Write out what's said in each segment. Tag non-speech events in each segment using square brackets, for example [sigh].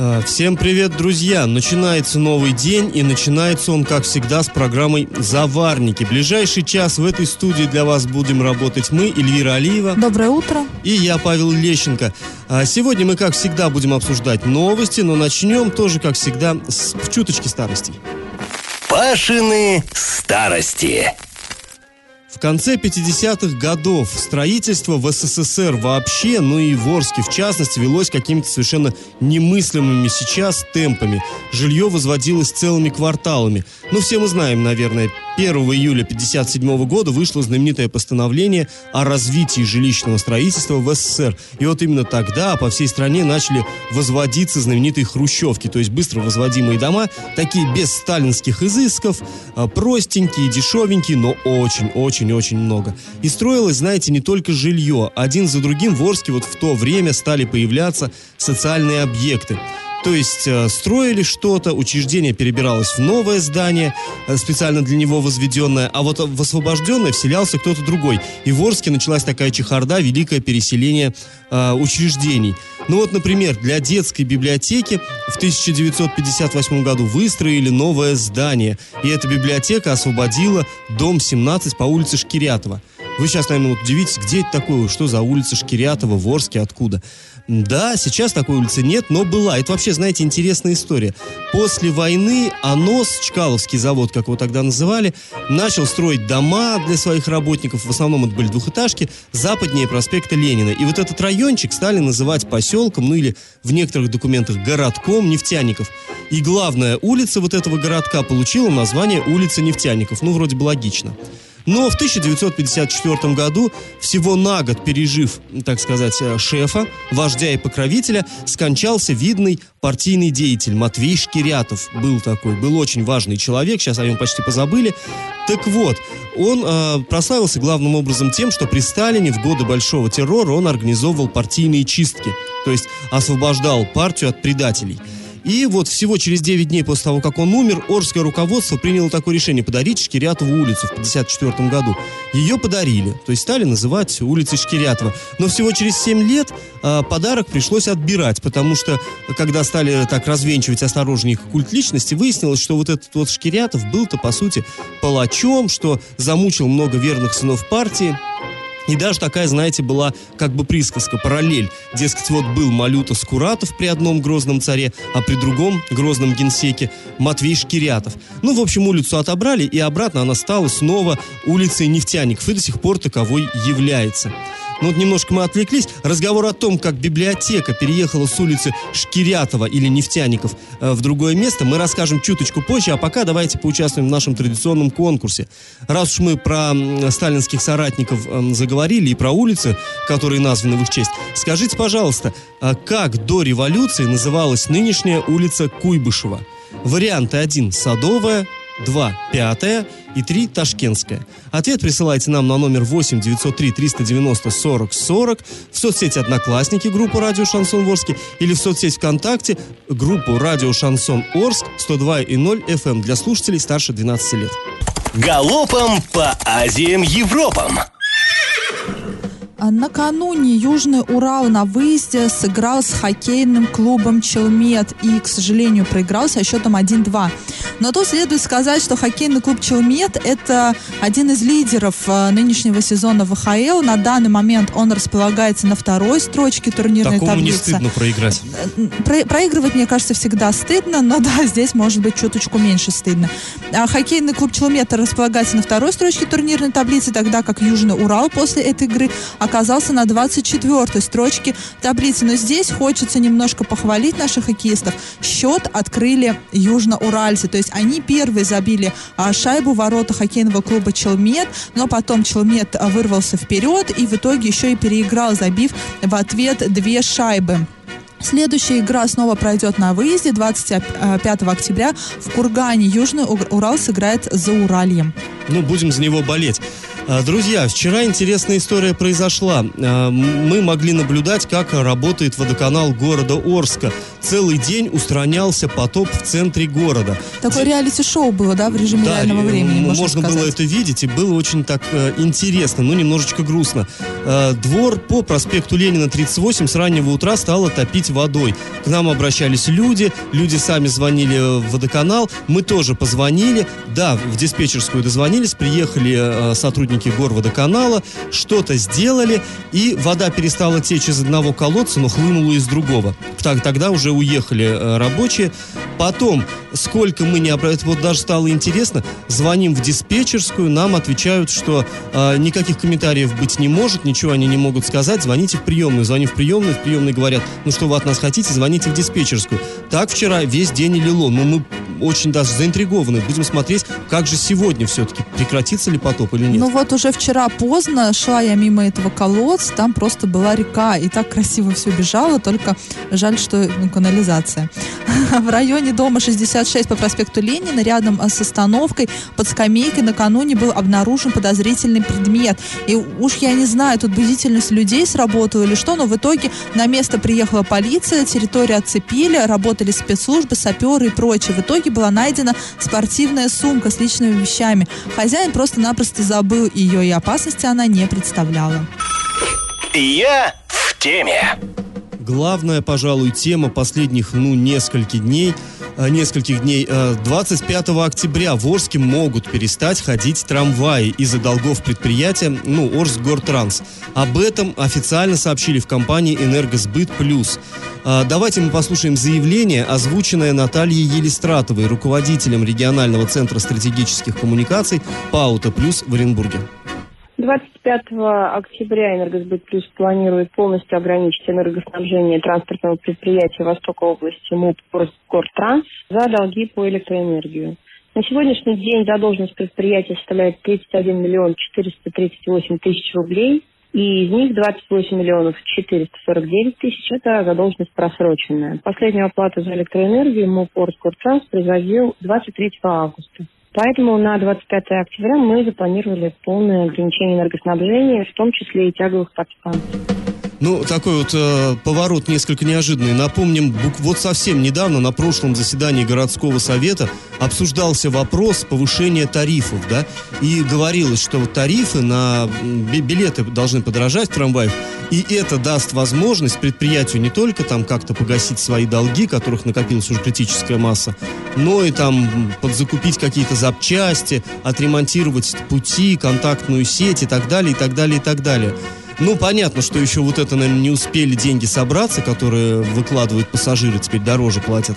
А, Всем привет, друзья! Начинается новый день, и начинается он, как всегда, с программой «Заварники». Ближайший час в этой студии для вас будем работать мы, Эльвира Алиева Доброе утро. и я, Павел Лещенко. А Сегодня мы, как всегда, будем обсуждать новости, но начнем тоже, как всегда, с чуточки старостей. Пашины старости. В конце 50-х годов строительство в СССР вообще, ну и в Орске в частности, велось какими-то совершенно немыслимыми сейчас темпами. Жилье возводилось целыми кварталами. Ну, все мы знаем, наверное, 1 июля 57 года вышло знаменитое постановление о развитии жилищного строительства в СССР. И вот именно тогда по всей стране начали возводиться знаменитые хрущевки, то есть быстро возводимые дома, такие без сталинских изысков, а, простенькие, дешевенькие, но очень-очень-очень много. И строилось, знаете, не только жилье. Один за другим в Орске вот в то время стали появляться социальные объекты. То есть э, строили что-то, учреждение перебиралось в новое здание, э, специально для него возведенное, а вот в освобожденное вселялся кто-то другой. И в Орске началась такая чехарда, великое переселение э, учреждений. Ну вот, например, для детской библиотеки в 1958 году выстроили новое здание. И эта библиотека освободила дом 17 по улице Шкирятова. Вы сейчас, наверное, вот удивитесь, где это такое, что за улица Шкирятова, в Орске, откуда? Да, сейчас такой улицы нет, но была. Это вообще, знаете, интересная история. После войны АНОС, Чкаловский завод, как его тогда называли, начал строить дома для своих работников. В основном это были двухэтажки, западнее проспекта Ленина. И вот этот райончик стали называть поселком, ну или в некоторых документах городком нефтяников. И главная улица вот этого городка получила название улица нефтяников. Ну, вроде бы логично. Но в 1954 году, всего на год пережив, так сказать, э, шефа, вождя и покровителя, скончался видный партийный деятель Матвей Шкирятов. Был такой, был очень важный человек, сейчас о нем почти позабыли. Так вот, он э, прославился главным образом тем, что при Сталине в годы Большого террора он организовывал партийные чистки, то есть освобождал партию от предателей. И вот всего через 9 дней после того, как он умер, Орское руководство приняло такое решение подарить Шкирятову улицу в 1954 году. Ее подарили, то есть стали называть улицей Шкирятова. Но всего через 7 лет а, подарок пришлось отбирать, потому что, когда стали так развенчивать осторожнее культ личности, выяснилось, что вот этот вот Шкирятов был-то, по сути, палачом, что замучил много верных сынов партии, и даже такая, знаете, была как бы присказка, параллель. Дескать, вот был Малюта Скуратов при одном грозном царе, а при другом грозном генсеке Матвей Шкирятов. Ну, в общем, улицу отобрали, и обратно она стала снова улицей нефтяников, и до сих пор таковой является. Ну вот немножко мы отвлеклись. Разговор о том, как библиотека переехала с улицы Шкирятова или Нефтяников э, в другое место, мы расскажем чуточку позже, а пока давайте поучаствуем в нашем традиционном конкурсе. Раз уж мы про сталинских соратников м, заговорили и про улицы, которые названы в их честь, скажите, пожалуйста, а как до революции называлась нынешняя улица Куйбышева? Варианты 1 – Садовая, 2 – Пятая и 3 – Ташкентская. Ответ присылайте нам на номер 8 903 390 40 40 в соцсети «Одноклассники» группу «Радио Шансон Орске» или в соцсеть ВКонтакте группу «Радио Шансон Орск» 102 и 0 FM для слушателей старше 12 лет. Галопом по Азиям Европам. Накануне Южный Урал на выезде сыграл с хоккейным клубом Челмет и, к сожалению, проиграл со счетом 1-2. Но тут следует сказать, что хоккейный клуб Челмет – это один из лидеров э, нынешнего сезона ВХЛ. На данный момент он располагается на второй строчке турнирной Такому не таблицы. стыдно проиграть. Про- проигрывать, мне кажется, всегда стыдно, но [laughs] да, здесь может быть чуточку меньше стыдно. А хоккейный клуб Челмета располагается на второй строчке турнирной таблицы, тогда как Южный Урал после этой игры оказался на 24 строчке таблицы. Но здесь хочется немножко похвалить наших хоккеистов. Счет открыли южноуральцы, то есть они первые забили а, шайбу ворота хоккейного клуба Челмет, но потом Челмет вырвался вперед и в итоге еще и переиграл, забив в ответ две шайбы. Следующая игра снова пройдет на выезде 25 октября в Кургане. Южный Урал сыграет за Уральем. Ну, будем за него болеть. А, Друзья, вчера интересная история произошла. А, Мы могли наблюдать, как работает водоканал города Орска. Целый день устранялся потоп в центре города. Такое реалити-шоу было, да, в режиме Да, реального времени, можно, можно сказать. было это видеть, и было очень так э, интересно, но немножечко грустно. Э, двор по проспекту Ленина 38 с раннего утра стало топить водой. К нам обращались люди, люди сами звонили в водоканал, мы тоже позвонили, да, в диспетчерскую дозвонились, приехали э, сотрудники горводоканала, что-то сделали, и вода перестала течь из одного колодца, но хлынула из другого. Так, тогда уже уехали э, рабочие. Потом, сколько мы не обратились, вот даже стало интересно, звоним в диспетчерскую, нам отвечают, что э, никаких комментариев быть не может, ничего они не могут сказать, звоните в приемную. Звоним в приемную, в приемной говорят, ну что вы от нас хотите, звоните в диспетчерскую. Так вчера весь день и лило, но мы очень даже заинтригованы, будем смотреть, как же сегодня все-таки, прекратится ли потоп или нет. Ну вот уже вчера поздно шла я мимо этого колодца, там просто была река, и так красиво все бежало, только жаль, что ну, канализация. [laughs] В районе дома 66 по проспекту Ленина, рядом а, с остановкой, под скамейкой накануне был обнаружен подозрительный предмет. И уж я не знаю, тут бдительность людей сработала или что, но в итоге на место приехала полиция, территорию оцепили, работали спецслужбы, саперы и прочее. В итоге была найдена спортивная сумка с личными вещами. Хозяин просто-напросто забыл ее, и опасности она не представляла. Я в теме. Главная, пожалуй, тема последних, ну, нескольких дней, нескольких дней. Э, 25 октября в Орске могут перестать ходить трамваи из-за долгов предприятия, ну, Орскгортранс. Об этом официально сообщили в компании «Энергосбыт Плюс». Э, Давайте мы послушаем заявление, озвученное Натальей Елистратовой, руководителем регионального центра стратегических коммуникаций «Паута Плюс» в Оренбурге. 25 октября «Энергосбыт Плюс» планирует полностью ограничить энергоснабжение транспортного предприятия Востока области МУП «Гортранс» за долги по электроэнергию. На сегодняшний день задолженность предприятия составляет 31 миллион 438 тысяч рублей, и из них 28 миллионов 449 тысяч – это задолженность просроченная. Последнюю оплату за электроэнергию МУП «Гортранс» производил 23 августа. Поэтому на 25 октября мы запланировали полное ограничение энергоснабжения, в том числе и тяговых подстанций. Ну, такой вот э, поворот несколько неожиданный. Напомним, вот совсем недавно на прошлом заседании городского совета обсуждался вопрос повышения тарифов, да, и говорилось, что вот тарифы на билеты должны подорожать в трамваях, и это даст возможность предприятию не только там как-то погасить свои долги, которых накопилась уже критическая масса, но и там подзакупить какие-то запчасти, отремонтировать пути, контактную сеть и так далее, и так далее, и так далее. Ну, понятно, что еще вот это, наверное, не успели деньги собраться, которые выкладывают пассажиры, теперь дороже платят.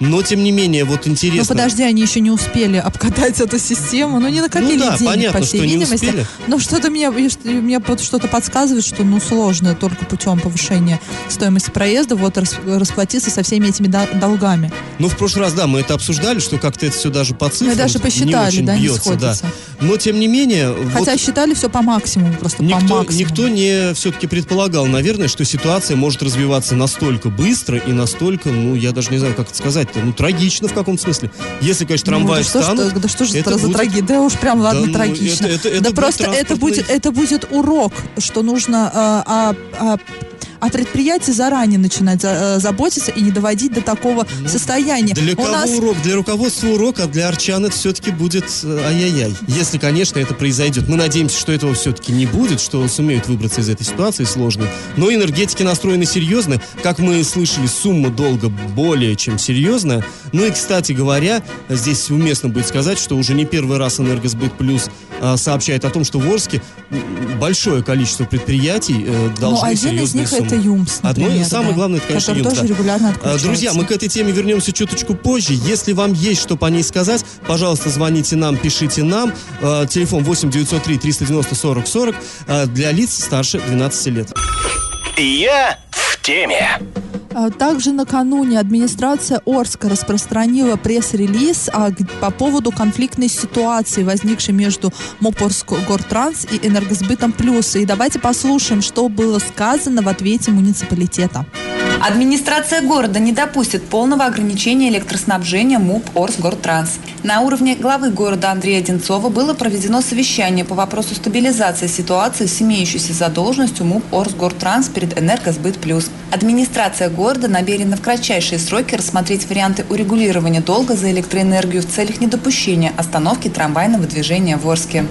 Но, тем не менее, вот Ну интересно... подожди, они еще не успели обкатать эту систему, ну не накопили Ну да, денег, понятно, по всей что не видимости. успели. Но что-то мне, мне вот что-то подсказывает, что ну сложно только путем повышения стоимости проезда вот рас- расплатиться со всеми этими до- долгами. Ну, в прошлый раз, да, мы это обсуждали, что как-то это все даже по цифрам Мы даже не посчитали, очень да, не бьется, да. сходится. Но, тем не менее, Хотя вот считали все по максимуму, просто по никто, максимуму. никто не все-таки предполагал, наверное, что ситуация может развиваться настолько быстро и настолько, ну, я даже не знаю, как это сказать-то, ну, трагично в каком смысле. Если, конечно, Ну, трамваи да что ж встанут, ты- да что же это это за будет- трагедия? Да уж прям ладно, ну, трагично. это- это- это да будет просто это будет, это будет урок, что нужно а, а, а, о предприятии заранее начинать э, заботиться и не доводить до такого состояния. Для У кого нас урок? Для руководства урок, а для арчан это все-таки будет э, ай-яй-яй. Если, конечно, это произойдет. Мы надеемся, что этого все-таки не будет, что сумеют выбраться из этой ситуации сложной. Но энергетики настроены серьезно. Как мы слышали, сумма долга более чем серьезная. Ну и, кстати говоря, здесь уместно будет сказать, что уже не первый раз Энергосбыт Плюс а, сообщает о том, что в Орске большое количество предприятий э, ну, должны один из серьезные них суммы. Это ЮМС, Одно, например, самое да, главное, это, конечно, ЮМС, тоже да. регулярно А, отключается. Друзья, мы к этой теме вернемся чуточку позже. Если вам есть что по ней сказать, пожалуйста, звоните нам, пишите нам. Э, Телефон 8 903 390 40 40 э, для лиц старше 12 лет. Я в теме. А, Также накануне администрация Орска распространила пресс-релиз по поводу конфликтной ситуации, возникшей между Мопорск Гортранс и Энергосбытом Плюс. И давайте послушаем, что было сказано в ответе муниципалитета. Администрация города не допустит полного ограничения электроснабжения МУП Орсгортранс. На уровне главы города Андрея Одинцова было проведено совещание по вопросу стабилизации ситуации с имеющейся задолженностью МУП Орсгортранс перед Энергосбыт Плюс. Администрация города намерена в кратчайшие сроки рассмотреть варианты урегулирования долга за электроэнергию в целях недопущения остановки трамвайного движения в Орске.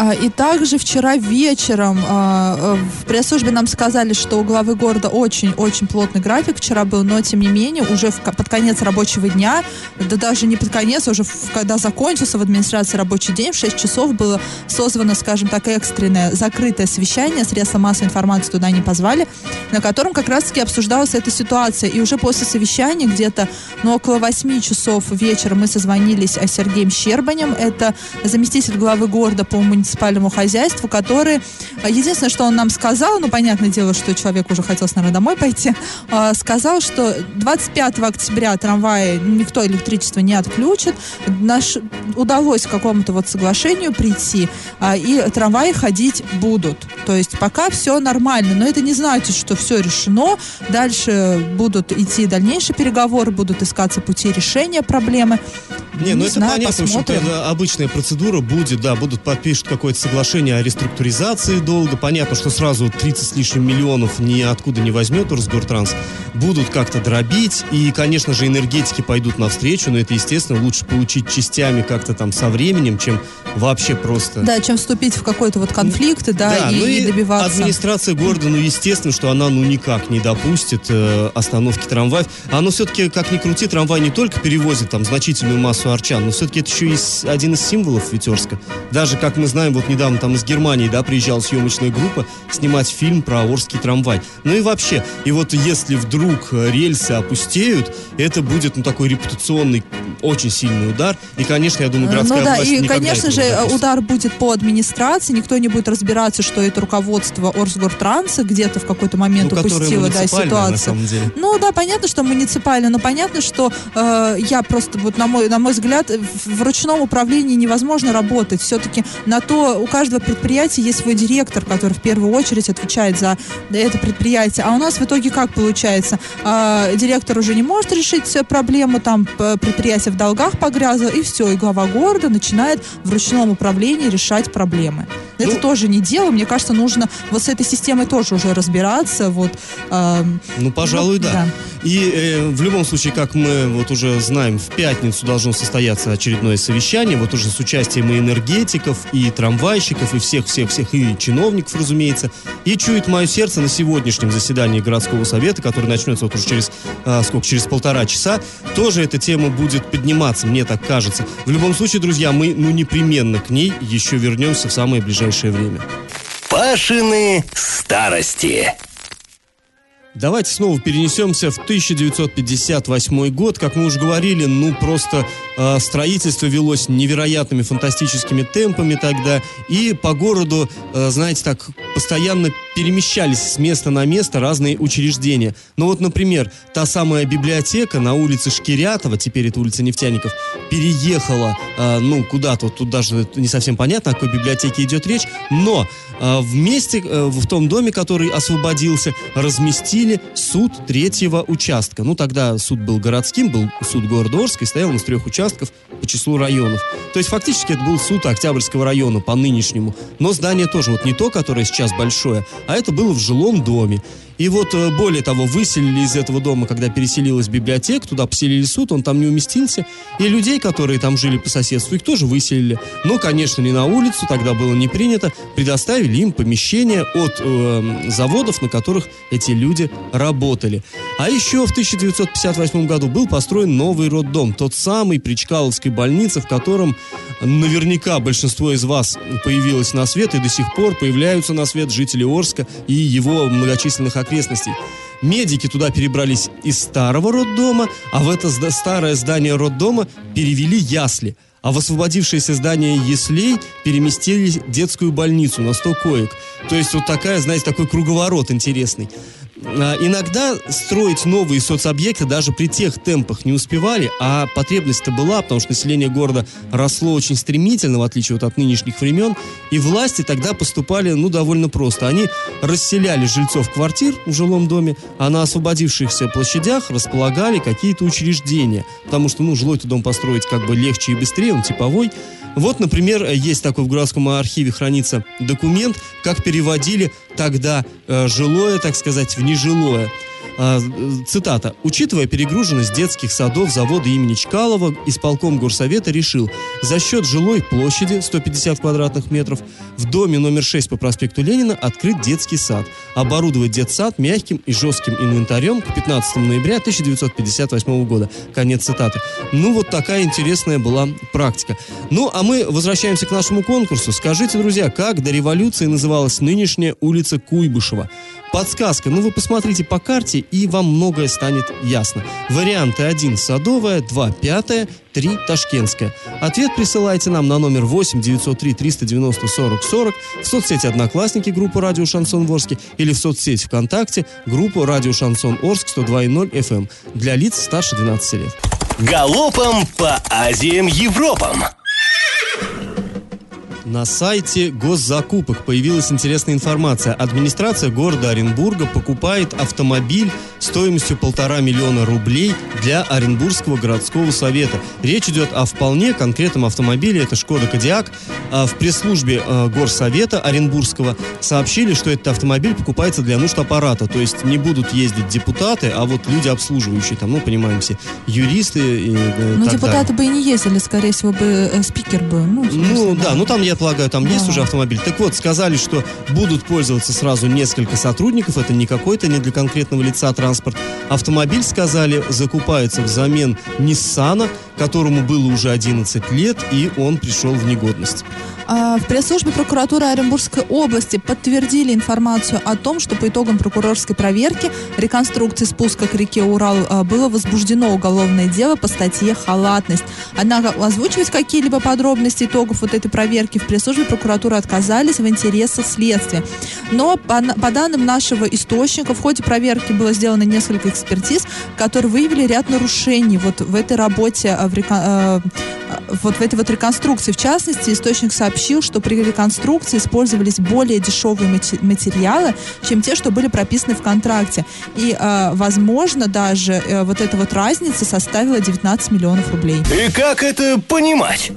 А, и также вчера вечером а, в пресс-службе нам сказали, что у главы города очень-очень плотный график вчера был, но тем не менее уже в, под конец рабочего дня, да даже не под конец, а уже в, когда закончился в администрации рабочий день, в 6 часов было созвано, скажем так, экстренное закрытое совещание, средства массовой информации туда не позвали, на котором как раз-таки обсуждалась эта ситуация. И уже после совещания, где-то ну, около 8 часов вечера мы созвонились с Сергеем Щербанем, это заместитель главы города по муниципальному муниципальному хозяйству, который, э, единственное, что он нам сказал, ну, понятное дело, что человек уже хотел, наверное, домой пойти, [laughs] э, сказал, что 25 октября трамваи никто электричество не отключит. Наш, удалось к какому-то вот соглашению прийти, э, и трамваи ходить будут. То есть пока все нормально, но это не значит, что все решено. Дальше будут идти дальнейшие переговоры, будут искаться пути решения проблемы. Не, ну это знаю, понятно, в общем-то, обычная процедура будет, да, будут подпишут какое-то соглашение о реструктуризации долга. Понятно, что сразу 30 с лишним миллионов ниоткуда не возьмет Росгортранс. Будут как-то дробить, и, конечно же, энергетики пойдут навстречу, но это, естественно, лучше получить частями как-то там со временем, чем вообще просто... Да, чем вступить в какой-то вот конфликт, да, да и, ну и, добиваться. администрация города, ну, естественно, что она, ну, никак не допустит э, остановки трамваев. Оно все-таки, как ни крути, трамвай не только перевозит там значительную массу арчан, но все-таки это еще и один из символов Ветерска. Даже, как мы знаем, вот недавно там из Германии, да, приезжала съемочная группа снимать фильм про Орский трамвай. Ну и вообще, и вот если вдруг рельсы опустеют, это будет, ну, такой репутационный очень сильный удар. И, конечно, я думаю, городская ну, да, и, конечно же, удар будет по администрации, никто не будет разбираться, что это руководство Орсгортранса где-то в какой-то момент ну, упустило да, ситуацию. Ну да, понятно, что муниципально, но понятно, что э, я просто, вот на мой, на мой взгляд, в ручном управлении невозможно работать. Все-таки на то у каждого предприятия есть свой директор, который в первую очередь отвечает за это предприятие. А у нас в итоге как получается? Э, директор уже не может решить проблему, там предприятие в долгах погрязло, и все, и глава города начинает в ручном управлении решать проблемы. Это ну, тоже не дело. Мне кажется, нужно вот с этой системой тоже уже разбираться. Вот, э, ну, пожалуй, ну, да. да. И э, в любом случае, как мы вот уже знаем, в пятницу должно состояться очередное совещание, вот уже с участием и энергетиков, и трамвайщиков, и всех-всех-всех, и чиновников, разумеется. И чует мое сердце на сегодняшнем заседании городского совета, который начнется вот уже через, э, сколько, через полтора часа, тоже эта тема будет подниматься, мне так кажется. В любом случае, друзья, мы ну непременно к ней еще вернемся в самое ближайшее время. Пашины старости. Давайте снова перенесемся в 1958 год. Как мы уже говорили, ну просто э, строительство велось невероятными фантастическими темпами тогда. И по городу, э, знаете, так постоянно перемещались с места на место разные учреждения. Ну вот, например, та самая библиотека на улице Шкирятова, теперь это улица Нефтяников, переехала, э, ну, куда-то, вот тут даже не совсем понятно, о какой библиотеке идет речь, но э, вместе, в том доме, который освободился, разместили суд третьего участка. Ну, тогда суд был городским, был суд города Орска и стоял он из трех участков по числу районов. То есть, фактически, это был суд Октябрьского района по нынешнему. Но здание тоже вот не то, которое сейчас большое, а это было в жилом доме. И вот, э, более того, выселили из этого дома, когда переселилась библиотека, туда поселили суд, он там не уместился. И людей, которые там жили по соседству, их тоже выселили. Но, конечно, не на улицу, тогда было не принято. Предоставили им помещение от э, заводов, на которых эти люди работали. А еще в 1958 году был построен новый роддом, тот самый при Чкаловской больнице, в котором наверняка большинство из вас появилось на свет и до сих пор появляются на свет жители Орска и его многочисленных окрестностей. Медики туда перебрались из старого роддома, а в это старое здание роддома перевели ясли. А в освободившееся здание яслей переместили детскую больницу на 100 коек. То есть вот такая, знаете, такой круговорот интересный. А, иногда строить новые соцобъекты даже при тех темпах не успевали, а потребность-то была, потому что население города росло очень стремительно, в отличие вот от нынешних времен, и власти тогда поступали, ну, довольно просто. Они расселяли жильцов квартир в жилом доме, а на освободившихся площадях располагали какие-то учреждения, потому что, ну, жилой-то дом построить как бы легче и быстрее, он типовой, вот, например, есть такой в городском архиве хранится документ, как переводили тогда э, жилое, так сказать, в нежилое. А, цитата. «Учитывая перегруженность детских садов завода имени Чкалова, исполком горсовета решил за счет жилой площади 150 квадратных метров в доме номер 6 по проспекту Ленина открыть детский сад, оборудовать детсад мягким и жестким инвентарем к 15 ноября 1958 года». Конец цитаты. Ну, вот такая интересная была практика. Ну, а мы возвращаемся к нашему конкурсу. Скажите, друзья, как до революции называлась нынешняя улица Куйбышева? Подсказка. Ну, вы посмотрите по карте, и вам многое станет ясно. Варианты 1 – Садовая, 2 – Пятая, 3 – Ташкентская. Ответ присылайте нам на номер 8 903 390 40 40 в соцсети «Одноклассники» группу «Радио Шансон Ворске» или в соцсети ВКонтакте группу «Радио Шансон Орск» 102.0 FM эм для лиц старше 12 лет. Галопом по Азиям Европам! На сайте госзакупок появилась интересная информация. Администрация города Оренбурга покупает автомобиль стоимостью полтора миллиона рублей для Оренбургского городского совета. Речь идет о вполне конкретном автомобиле, это Шкода Кодиак. А в пресс-службе э, горсовета Оренбургского сообщили, что этот автомобиль покупается для нужд аппарата, то есть не будут ездить депутаты, а вот люди обслуживающие, там, ну, понимаем все, юристы и э, Ну, депутаты далее. бы и не ездили, скорее всего, бы э, спикер бы. Ну, ну да, ну там, я полагаю, там есть уже автомобиль. Так вот, сказали, что будут пользоваться сразу несколько сотрудников, это не какой-то, не для конкретного лица, транспорт. Автомобиль, сказали, закупается взамен Ниссана, которому было уже 11 лет, и он пришел в негодность. А, в пресс-службе прокуратуры Оренбургской области подтвердили информацию о том, что по итогам прокурорской проверки реконструкции спуска к реке Урал а, было возбуждено уголовное дело по статье «Халатность». Однако озвучивать какие-либо подробности итогов вот этой проверки в пресс-службе прокуратуры отказались в интересах следствия. Но по, по данным нашего источника, в ходе проверки было сделано несколько экспертиз, которые выявили ряд нарушений вот в этой работе, а, в, рекон, вот в этой вот реконструкции. В частности, источник сообщил, что при реконструкции использовались более дешевые материалы, чем те, что были прописаны в контракте. И, э, возможно, даже э, вот эта вот разница составила 19 миллионов рублей. И как это понимать?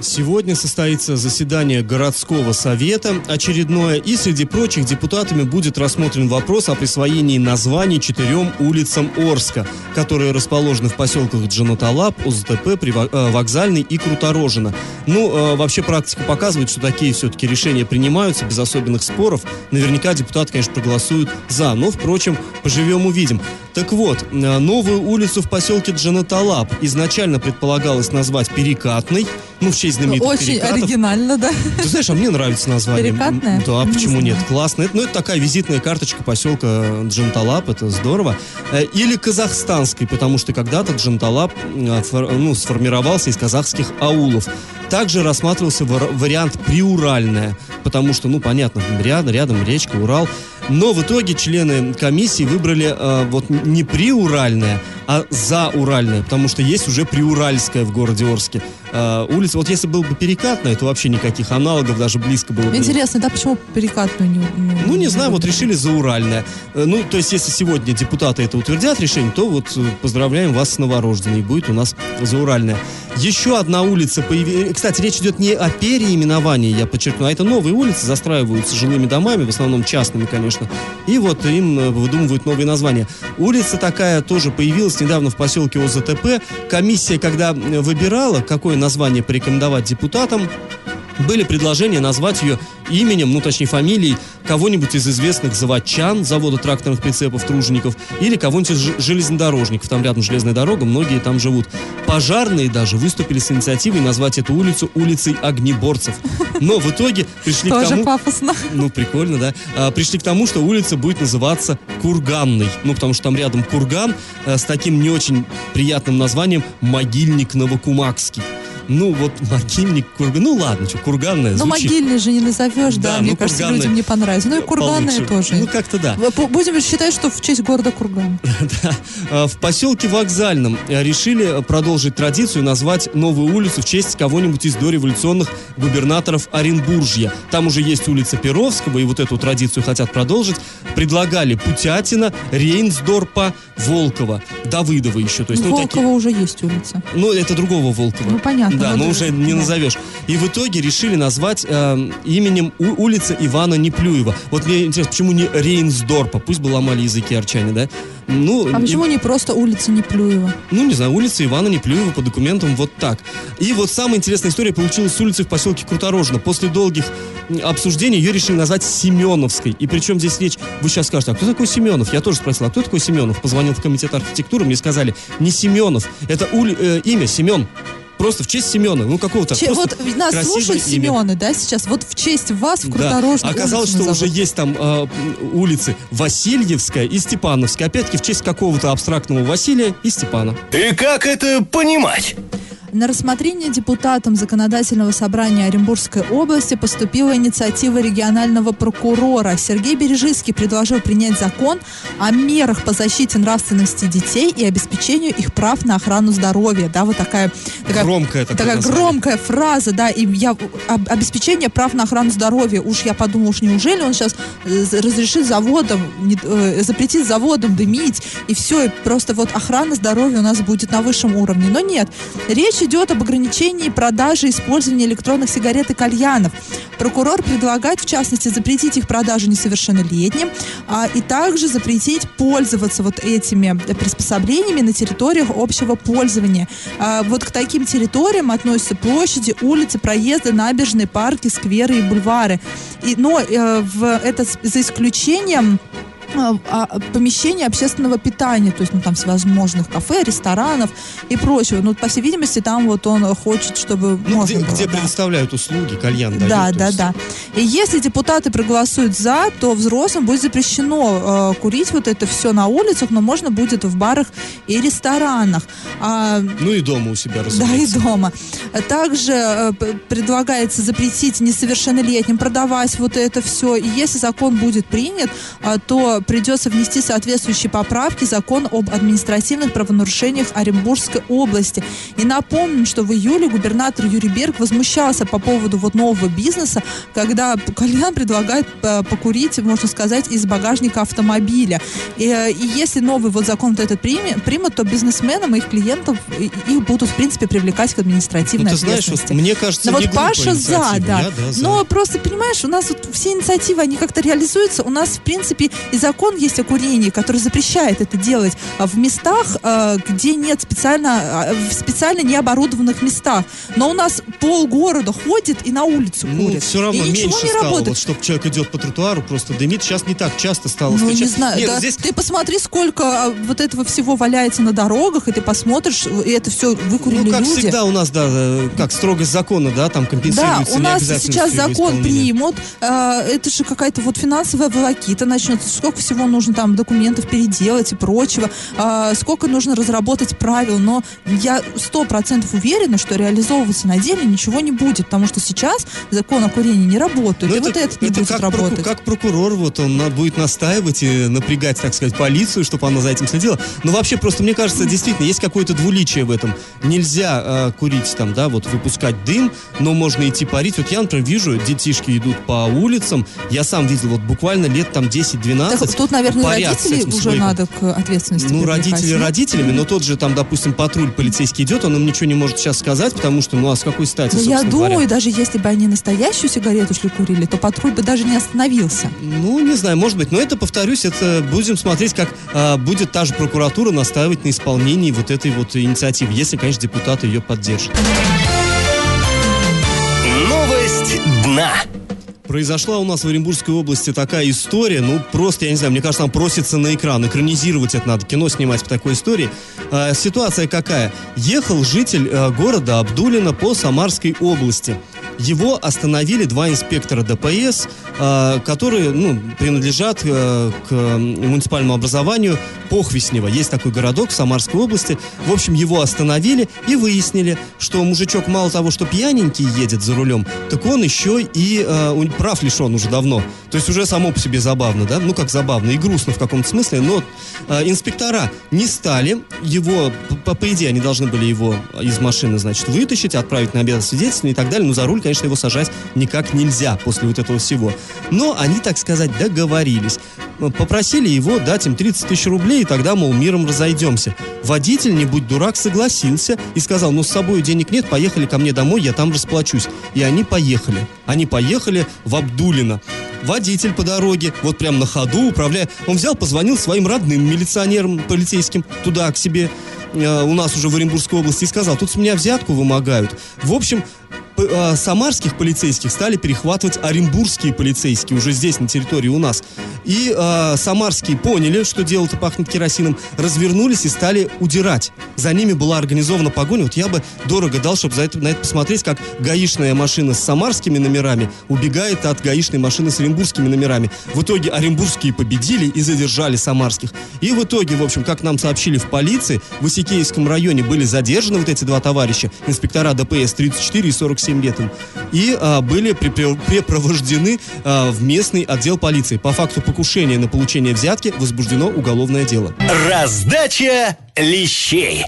Сегодня состоится заседание городского совета очередное, и среди прочих депутатами будет рассмотрен вопрос о присвоении названий четырем улицам Орска, которые расположены в поселках Джанаталап, ОЗТП, э, Вокзальный и Круторожина. Ну, э, вообще практика показывает, что такие все-таки решения принимаются без особенных споров. Наверняка депутаты, конечно, проголосуют за, но, впрочем, поживем увидим. Так вот, э, новую улицу в поселке Джанаталап изначально предполагалось назвать Перекатной, ну, в честь знаменитых Очень перекатов. оригинально, да. Ты знаешь, а мне нравится название. Перекатная? Да, почему нет? Классно. Это, ну, это такая визитная карточка поселка Джанталап, это здорово. Э, или казахстанской, потому что когда-то Джанталап э, ну, сформировался из казахских аулов. Также рассматривался вариант приуральная, потому что, ну, понятно, рядом, рядом речка, Урал. Но в итоге члены комиссии выбрали э, вот не приуральное, а зауральное, потому что есть уже приуральское в городе Орске. Э, вот если был бы перекатная, то вообще никаких аналогов даже близко было бы. Интересно, да почему перекатную не, не Ну, не знаю, вот решили зауральное. Э, ну, то есть, если сегодня депутаты это утвердят решение, то вот э, поздравляем вас с новорожденной, будет у нас зауральная. Еще одна улица появилась. Кстати, речь идет не о переименовании, я подчеркну, а это новые улицы, застраиваются жилыми домами, в основном частными, конечно. И вот им э, выдумывают новые названия. Улица такая тоже появилась недавно в поселке ОЗТП. Комиссия, когда выбирала, какое название порекомендовать депутатам, были предложения назвать ее именем, ну точнее фамилией, кого-нибудь из известных заводчан завода тракторных прицепов Тружеников или кого-нибудь из железнодорожников. Там рядом железная дорога, многие там живут. Пожарные даже выступили с инициативой назвать эту улицу улицей огнеборцев. Но в итоге пришли к тому... пафосно. Ну, прикольно, да. А, пришли к тому, что улица будет называться Курганной. Ну, потому что там рядом курган а, с таким не очень приятным названием Могильник Новокумакский. Ну, вот могильник, курган. Ну, ладно, что, курганная Ну, звучит. могильный же не назовешь, да, Да, мне ну, кажется, людям не понравится. Ну и курганные получше. тоже. Ну, как-то да. Будем считать, что в честь города Курган. [laughs] Да. А, В поселке Вокзальном э, решили продолжить традицию назвать новую улицу в честь кого-нибудь из дореволюционных губернаторов Оренбуржья. Там уже есть улица Перовского, и вот эту традицию хотят продолжить. Предлагали Путятина, Рейнсдорпа, Волкова, Давыдова еще. То есть, ну, Волкова уже есть улица. ну, это другого Волкова. Ну, понятно, [laughs] Да, ну, но да, уже не назовешь. И в итоге решили назвать э, именем у- улицы Ивана Неплюева. Вот мне интересно, почему не Рейнсдорпа? Пусть бы ломали языки арчане, да? Ну, А и- почему не просто улица Неплюева? ну, не знаю, улица Ивана Неплюева по документам вот так. И вот самая интересная история получилась с улицы в поселке Круторожно. После долгих обсуждений ее решили назвать Семеновской. И причем здесь речь, вы сейчас скажете, а кто такой Семенов? Я тоже спросил, а кто такой Семенов? Позвонил в комитет архитектуры, мне сказали, не Семенов, это ули- э, имя Семен. Просто в честь Семена, ну какого-то Че- вот нас слушают. Семены, да, сейчас. Вот в честь вас в Да. Круторожном Оказалось, что уже назовут. есть там э, улицы Васильевская и Степановская. Опять-таки в честь какого-то абстрактного Василия и Степана. И как это понимать? На рассмотрение депутатам Законодательного собрания Оренбургской области поступила инициатива регионального прокурора. Сергей Бережицкий предложил принять закон о мерах по защите нравственности детей и обеспечению их прав на охрану здоровья. Да, вот такая, такая Громкое такое такая громкая фраза, да, и я об- обеспечение прав на охрану здоровья. Уж я подумал, уж неужели он сейчас разрешит заводам, э, запретит заводам дымить, и все, и просто вот охрана здоровья у нас будет на высшем уровне. Но нет, речь идет об ограничении продажи и использования электронных сигарет и кальянов. Прокурор предлагает, в частности, запретить их продажу несовершеннолетним, а, и также запретить пользоваться вот этими приспособлениями на территориях общего пользования. А, вот к таким территориям относятся площади, улицы, проезды, набережные, парки, скверы и бульвары. И, но э, в, это с- за исключением а, а, помещений общественного питания, то есть ну, там всевозможных кафе, ресторанов и прочего. Ну, по всей видимости, там вот он хочет, чтобы Ну, где, было, где да. предоставляют услуги, кальян дают. Да, да, есть. да. И если депутаты проголосуют за, то взрослым будет запрещено э, курить вот это все на улицах, но можно будет в барах и ресторанах. А, Ну и дома у себя, да, и разумеется. дома. Также э, предлагается запретить несовершеннолетним продавать вот это все. И если закон будет принят, а, то придется внести соответствующие поправки в закон об административных правонарушениях Оренбургской области. И напомним, что в июле губернатор Юрий Берг возмущался по поводу вот нового бизнеса, когда кальян предлагает э, покурить, можно сказать, из багажника автомобиля. И, э, и если новый вот закон вот этот приме- примут, то бизнесменам и их клиентов их будут, в принципе, привлекать к Ну, административной ты знаешь, вот мне кажется, Но не вот Паша за, да. Я, да, за. Но просто, понимаешь, у нас вот все инициативы, они как-то реализуются. У нас, в принципе, и закон есть о курении, который запрещает это делать а, в местах, а, где нет специально, а, в специально необорудованных местах. Но у нас полгорода ходит и на улицу Ну, курит. все равно и меньше не стало, работает. вот чтобы человек идет по тротуару, просто дымит. Сейчас не так часто стало Ну, не встречаться. знаю, Нет, да. здесь Ты посмотри, сколько вот этого всего валяется на дорогах, и ты посмотришь, и это все выкурили Ну, как люди. всегда у нас, да, э, как строгость закона, да, там Да, компенсируется у нас сейчас закон примут, э, это же какая-то вот финансовая волокита начнется, сколько всего нужно там документов переделать и прочего, э, сколько нужно разработать правил, но я сто процентов уверена, что реализовываться на деле ничего не будет, потому что сейчас закон о курении не работает, Ну, и вот этот не будет как, работать. как прокурор, вот он будет настаивать и напрягать, так сказать, полицию, чтобы она за этим следила. Но вообще просто, мне кажется, действительно, есть какое-то двуличие в этом. Нельзя э, курить там, да, вот выпускать дым, но можно идти парить. Вот я, например, вижу, детишки идут по улицам, я сам видел, вот буквально лет там 10-12. Так, тут, наверное, родителей этим уже надо к ответственности Ну, родители родителями, но тот же там, допустим, патруль полицейский идет, он им ничего не может сейчас сказать, потому что, ну, а с какой стати, Ну, я думаю, говоря? даже если бы они настоящую сигарету шли курили, то патруль бы даже не остановился. Ну, не знаю, может быть, но это, повторюсь, это будем смотреть, как а, будет та же прокуратура настаивать на исполнении вот этой вот инициативы, если, конечно, депутаты ее поддержат. Новость дна. Произошла у нас в Оренбургской области такая история, ну, просто, я не знаю, мне кажется, там просится на экран, экранизировать это надо, кино снимать по такой истории. А, ситуация какая? Ехал житель а, города Абдулина по Самарской области. Его остановили два инспектора ДПС, э, которые ну, принадлежат э, к муниципальному образованию Похвеснево. Есть такой городок в Самарской области. В общем, его остановили и выяснили, что мужичок мало того, что пьяненький едет за рулем, так он еще и э, прав лишен уже давно. То есть уже само по себе забавно, да? Ну, как забавно и грустно в каком-то смысле, но э, инспектора не стали его, по, по идее, они должны были его из машины, значит, вытащить, отправить на обед свидетельства и так далее, но за руль, конечно, его сажать никак нельзя после вот этого всего. Но они, так сказать, договорились. Попросили его дать им 30 тысяч рублей, и тогда, мол, миром разойдемся. Водитель, не будь дурак, согласился и сказал, ну, с собой денег нет, поехали ко мне домой, я там расплачусь. И они поехали. Они поехали в Абдулино водитель по дороге, вот прям на ходу, управляя, он взял, позвонил своим родным милиционерам, полицейским, туда, к себе, э, у нас уже в Оренбургской области, и сказал, тут с меня взятку вымогают. В общем, самарских полицейских стали перехватывать оренбургские полицейские уже здесь, на территории у нас. И э, самарские поняли, что дело-то пахнет керосином, развернулись и стали удирать. За ними была организована погоня. Вот я бы дорого дал, чтобы за это, на это посмотреть, как гаишная машина с самарскими номерами убегает от гаишной машины с оренбургскими номерами. В итоге оренбургские победили и задержали самарских. И в итоге, в общем, как нам сообщили в полиции, в Исикеевском районе были задержаны вот эти два товарища, инспектора ДПС 34 и 47 лет им, и а, были препровождены а, в местный отдел полиции. По факту покушения на получение взятки возбуждено уголовное дело. Раздача лещей.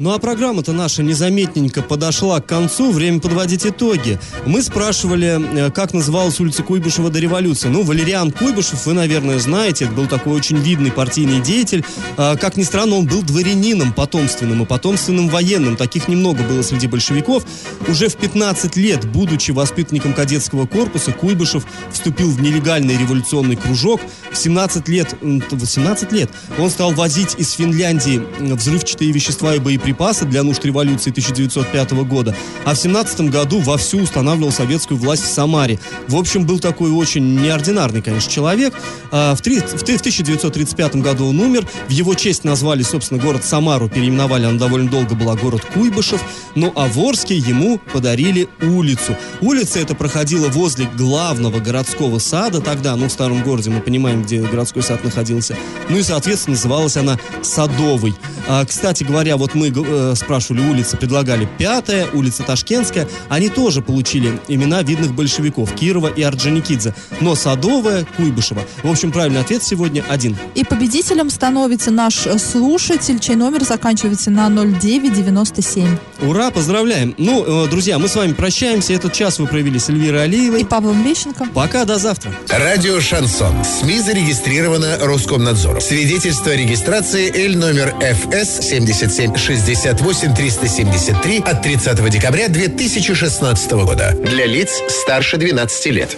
Ну а программа-то наша незаметненько подошла к концу, время подводить итоги. Мы спрашивали, э, как называлась улица Куйбышева до революции. Ну, Валериан Куйбышев, вы, наверное, знаете, это был такой очень видный партийный деятель. А, как ни странно, он был дворянином потомственным и потомственным военным. Таких немного было среди большевиков. Уже в 15 лет, будучи воспитанником кадетского корпуса, Куйбышев вступил в нелегальный революционный кружок. В 17 лет, 18 лет он стал возить из Финляндии взрывчатые вещества и боеприпасы боеприпасы для нужд революции 1905 года, а в 17 году вовсю устанавливал советскую власть в Самаре. В общем, был такой очень неординарный, конечно, человек. А, в 1935 году он умер, в его честь назвали, собственно, город Самару, переименовали, он довольно долго была город Куйбышев, ну а в Орске ему подарили улицу. Улица эта проходила возле главного городского сада тогда, ну, в старом городе мы понимаем, где городской сад находился, ну и, соответственно, называлась она Садовой. А, кстати говоря, вот мы спрашивали улицы, предлагали Пятая, улица Ташкентская. Они тоже получили имена видных большевиков Кирова и Орджоникидзе. Но Садовая, Куйбышева. В общем, правильный ответ сегодня один. И победителем становится наш слушатель, чей номер заканчивается на 0997. Ура, поздравляем. Ну, э, друзья, мы с вами прощаемся. Этот час вы провели с Эльвирой Алиевой. И Павлом Лещенко. Пока, до завтра. Радио «Шансон». СМИ зарегистрировано Роскомнадзором. Свидетельство о регистрации Л номер ФС 7760 68 373 от 30 декабря 2016 года. Для лиц старше 12 лет.